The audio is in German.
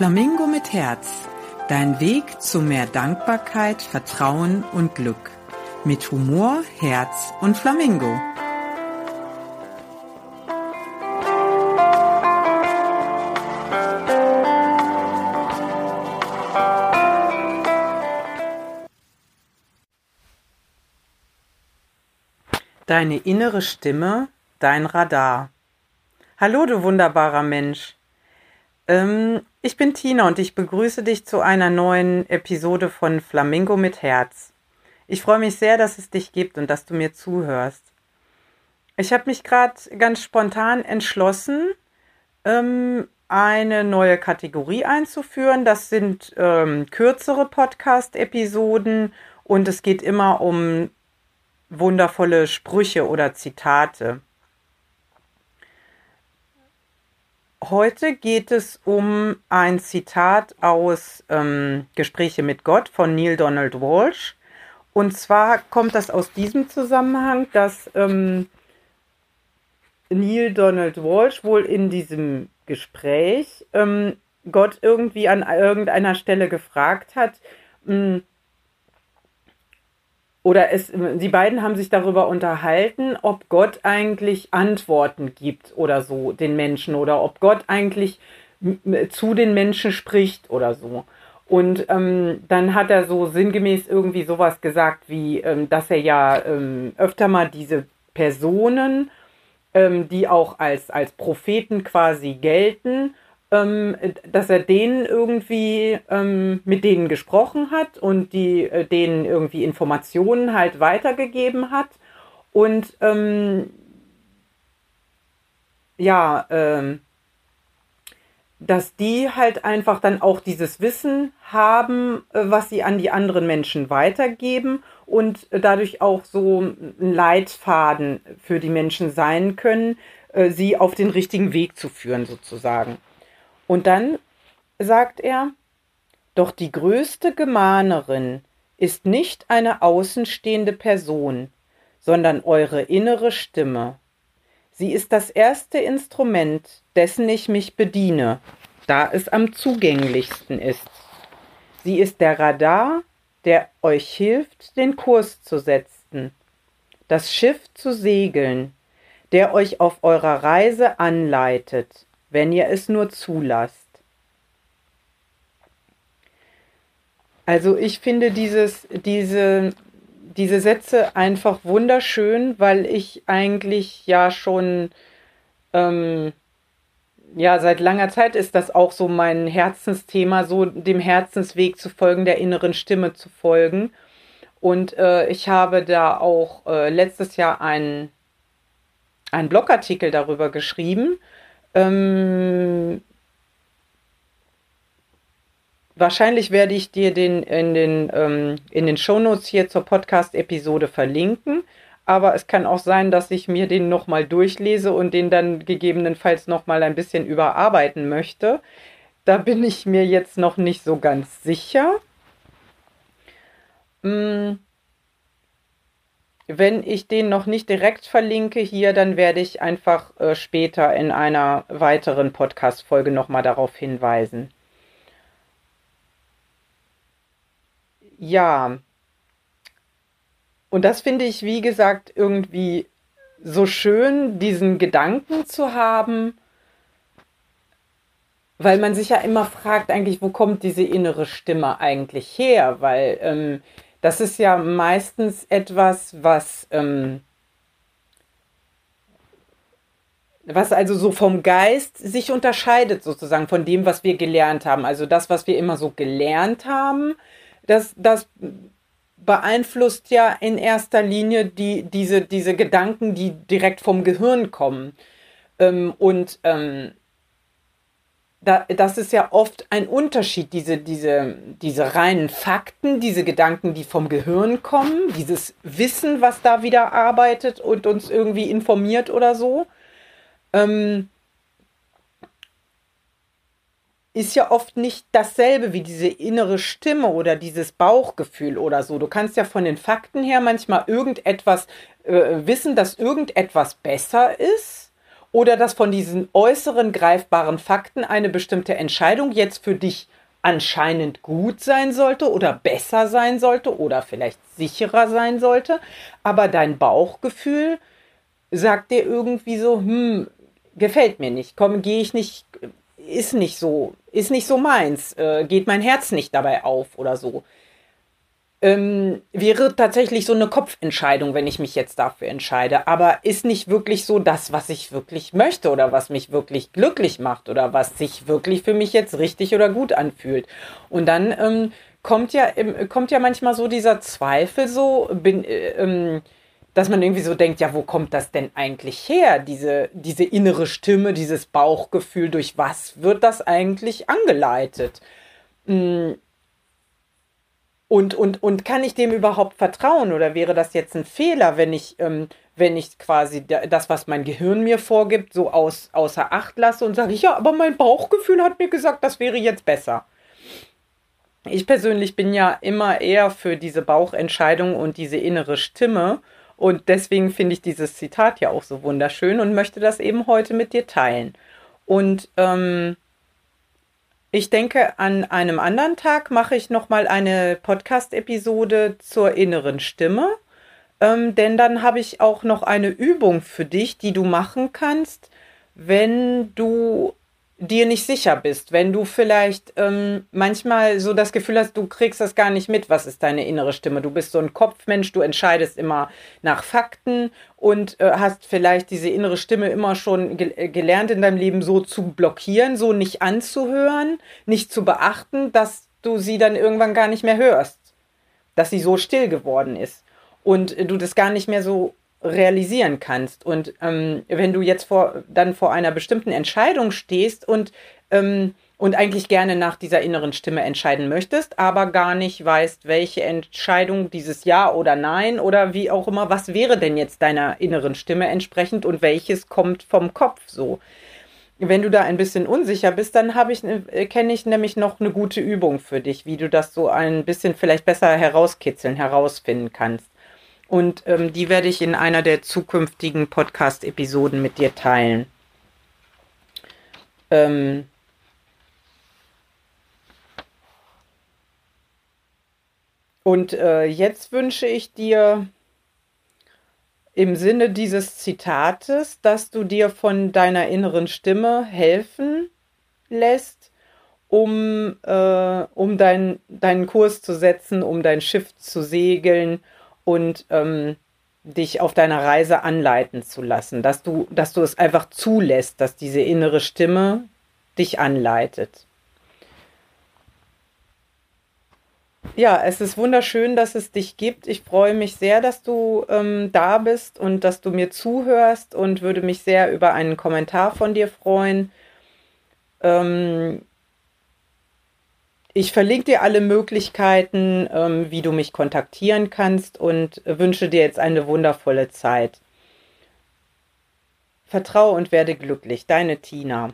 Flamingo mit Herz. Dein Weg zu mehr Dankbarkeit, Vertrauen und Glück. Mit Humor, Herz und Flamingo. Deine innere Stimme, dein Radar. Hallo, du wunderbarer Mensch. Ähm, ich bin Tina und ich begrüße dich zu einer neuen Episode von Flamingo mit Herz. Ich freue mich sehr, dass es dich gibt und dass du mir zuhörst. Ich habe mich gerade ganz spontan entschlossen, ähm, eine neue Kategorie einzuführen. Das sind ähm, kürzere Podcast-Episoden und es geht immer um wundervolle Sprüche oder Zitate. Heute geht es um ein Zitat aus ähm, Gespräche mit Gott von Neil Donald Walsh. Und zwar kommt das aus diesem Zusammenhang, dass ähm, Neil Donald Walsh wohl in diesem Gespräch ähm, Gott irgendwie an irgendeiner Stelle gefragt hat, mh, hm, oder es, die beiden haben sich darüber unterhalten, ob Gott eigentlich Antworten gibt oder so den Menschen oder ob Gott eigentlich zu den Menschen spricht oder so. Und ähm, dann hat er so sinngemäß irgendwie sowas gesagt, wie, ähm, dass er ja ähm, öfter mal diese Personen, ähm, die auch als, als Propheten quasi gelten, ähm, dass er denen irgendwie ähm, mit denen gesprochen hat und die äh, denen irgendwie Informationen halt weitergegeben hat und ähm, ja, ähm, dass die halt einfach dann auch dieses Wissen haben, äh, was sie an die anderen Menschen weitergeben und dadurch auch so ein Leitfaden für die Menschen sein können, äh, sie auf den richtigen Weg zu führen sozusagen. Und dann sagt er, doch die größte Gemahnerin ist nicht eine außenstehende Person, sondern eure innere Stimme. Sie ist das erste Instrument, dessen ich mich bediene, da es am zugänglichsten ist. Sie ist der Radar, der euch hilft, den Kurs zu setzen, das Schiff zu segeln, der euch auf eurer Reise anleitet, wenn ihr es nur zulasst. Also ich finde dieses, diese, diese Sätze einfach wunderschön, weil ich eigentlich ja schon, ähm, ja, seit langer Zeit ist das auch so mein Herzensthema, so dem Herzensweg zu folgen, der inneren Stimme zu folgen. Und äh, ich habe da auch äh, letztes Jahr einen, einen Blogartikel darüber geschrieben, ähm, wahrscheinlich werde ich dir den in den, ähm, in den Shownotes hier zur Podcast-Episode verlinken. Aber es kann auch sein, dass ich mir den nochmal durchlese und den dann gegebenenfalls nochmal ein bisschen überarbeiten möchte. Da bin ich mir jetzt noch nicht so ganz sicher. Hm. Wenn ich den noch nicht direkt verlinke hier, dann werde ich einfach äh, später in einer weiteren Podcast-Folge nochmal darauf hinweisen. Ja. Und das finde ich, wie gesagt, irgendwie so schön, diesen Gedanken zu haben, weil man sich ja immer fragt, eigentlich, wo kommt diese innere Stimme eigentlich her? Weil ähm, das ist ja meistens etwas, was, ähm, was also so vom Geist sich unterscheidet, sozusagen von dem, was wir gelernt haben. Also das, was wir immer so gelernt haben, das, das beeinflusst ja in erster Linie die, diese, diese Gedanken, die direkt vom Gehirn kommen. Ähm, und ähm, da, das ist ja oft ein Unterschied, diese, diese, diese reinen Fakten, diese Gedanken, die vom Gehirn kommen, dieses Wissen, was da wieder arbeitet und uns irgendwie informiert oder so. Ähm, ist ja oft nicht dasselbe wie diese innere Stimme oder dieses Bauchgefühl oder so. Du kannst ja von den Fakten her manchmal irgendetwas äh, wissen, dass irgendetwas besser ist oder dass von diesen äußeren greifbaren Fakten eine bestimmte Entscheidung jetzt für dich anscheinend gut sein sollte oder besser sein sollte oder vielleicht sicherer sein sollte, aber dein Bauchgefühl sagt dir irgendwie so, hm, gefällt mir nicht, komm, gehe ich nicht, ist nicht so, ist nicht so meins, äh, geht mein Herz nicht dabei auf oder so ähm, wäre tatsächlich so eine Kopfentscheidung, wenn ich mich jetzt dafür entscheide. Aber ist nicht wirklich so das, was ich wirklich möchte oder was mich wirklich glücklich macht oder was sich wirklich für mich jetzt richtig oder gut anfühlt. Und dann ähm, kommt ja kommt ja manchmal so dieser Zweifel so, bin, äh, ähm, dass man irgendwie so denkt, ja, wo kommt das denn eigentlich her? Diese, diese innere Stimme, dieses Bauchgefühl, durch was wird das eigentlich angeleitet? Und, und, und kann ich dem überhaupt vertrauen oder wäre das jetzt ein Fehler, wenn ich, ähm, wenn ich quasi das, was mein Gehirn mir vorgibt, so aus, außer Acht lasse und sage, ja, aber mein Bauchgefühl hat mir gesagt, das wäre jetzt besser. Ich persönlich bin ja immer eher für diese Bauchentscheidung und diese innere Stimme. Und deswegen finde ich dieses Zitat ja auch so wunderschön und möchte das eben heute mit dir teilen. Und ähm, ich denke, an einem anderen Tag mache ich nochmal eine Podcast-Episode zur inneren Stimme. Ähm, denn dann habe ich auch noch eine Übung für dich, die du machen kannst, wenn du dir nicht sicher bist, wenn du vielleicht ähm, manchmal so das Gefühl hast, du kriegst das gar nicht mit, was ist deine innere Stimme. Du bist so ein Kopfmensch, du entscheidest immer nach Fakten und äh, hast vielleicht diese innere Stimme immer schon ge äh, gelernt in deinem Leben so zu blockieren, so nicht anzuhören, nicht zu beachten, dass du sie dann irgendwann gar nicht mehr hörst, dass sie so still geworden ist und äh, du das gar nicht mehr so realisieren kannst. Und ähm, wenn du jetzt vor, dann vor einer bestimmten Entscheidung stehst und, ähm, und eigentlich gerne nach dieser inneren Stimme entscheiden möchtest, aber gar nicht weißt, welche Entscheidung dieses Ja oder Nein oder wie auch immer, was wäre denn jetzt deiner inneren Stimme entsprechend und welches kommt vom Kopf so. Wenn du da ein bisschen unsicher bist, dann habe ich, äh, kenne ich nämlich noch eine gute Übung für dich, wie du das so ein bisschen vielleicht besser herauskitzeln, herausfinden kannst. Und ähm, die werde ich in einer der zukünftigen Podcast-Episoden mit dir teilen. Ähm Und äh, jetzt wünsche ich dir im Sinne dieses Zitates, dass du dir von deiner inneren Stimme helfen lässt, um, äh, um dein, deinen Kurs zu setzen, um dein Schiff zu segeln und ähm, dich auf deiner Reise anleiten zu lassen, dass du, dass du es einfach zulässt, dass diese innere Stimme dich anleitet. Ja, es ist wunderschön, dass es dich gibt. Ich freue mich sehr, dass du ähm, da bist und dass du mir zuhörst und würde mich sehr über einen Kommentar von dir freuen. Ähm, ich verlinke dir alle Möglichkeiten, ähm, wie du mich kontaktieren kannst und wünsche dir jetzt eine wundervolle Zeit. Vertraue und werde glücklich. Deine Tina.